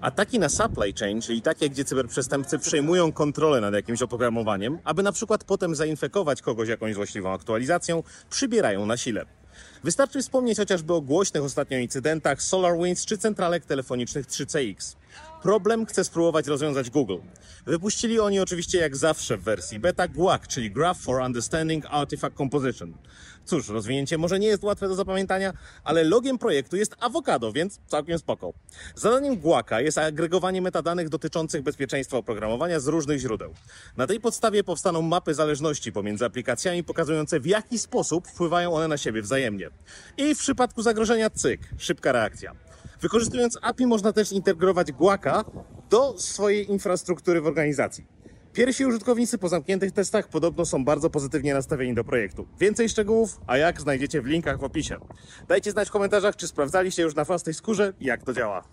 Ataki na supply chain, czyli takie, gdzie cyberprzestępcy przejmują kontrolę nad jakimś oprogramowaniem, aby na przykład potem zainfekować kogoś jakąś złośliwą aktualizacją, przybierają na sile. Wystarczy wspomnieć chociażby o głośnych ostatnio incydentach SolarWinds czy centralek telefonicznych 3CX. Problem chce spróbować rozwiązać Google. Wypuścili oni oczywiście jak zawsze w wersji beta GUAC, czyli Graph for Understanding Artifact Composition. Cóż, rozwinięcie może nie jest łatwe do zapamiętania, ale logiem projektu jest awokado, więc całkiem spoko. Zadaniem GUACa jest agregowanie metadanych dotyczących bezpieczeństwa oprogramowania z różnych źródeł. Na tej podstawie powstaną mapy zależności pomiędzy aplikacjami pokazujące w jaki sposób wpływają one na siebie wzajemnie. I w przypadku zagrożenia cyk, szybka reakcja. Wykorzystując API można też integrować Guaca do swojej infrastruktury w organizacji. Pierwsi użytkownicy po zamkniętych testach podobno są bardzo pozytywnie nastawieni do projektu. Więcej szczegółów, a jak znajdziecie w linkach w opisie. Dajcie znać w komentarzach, czy sprawdzaliście już na własnej skórze, jak to działa.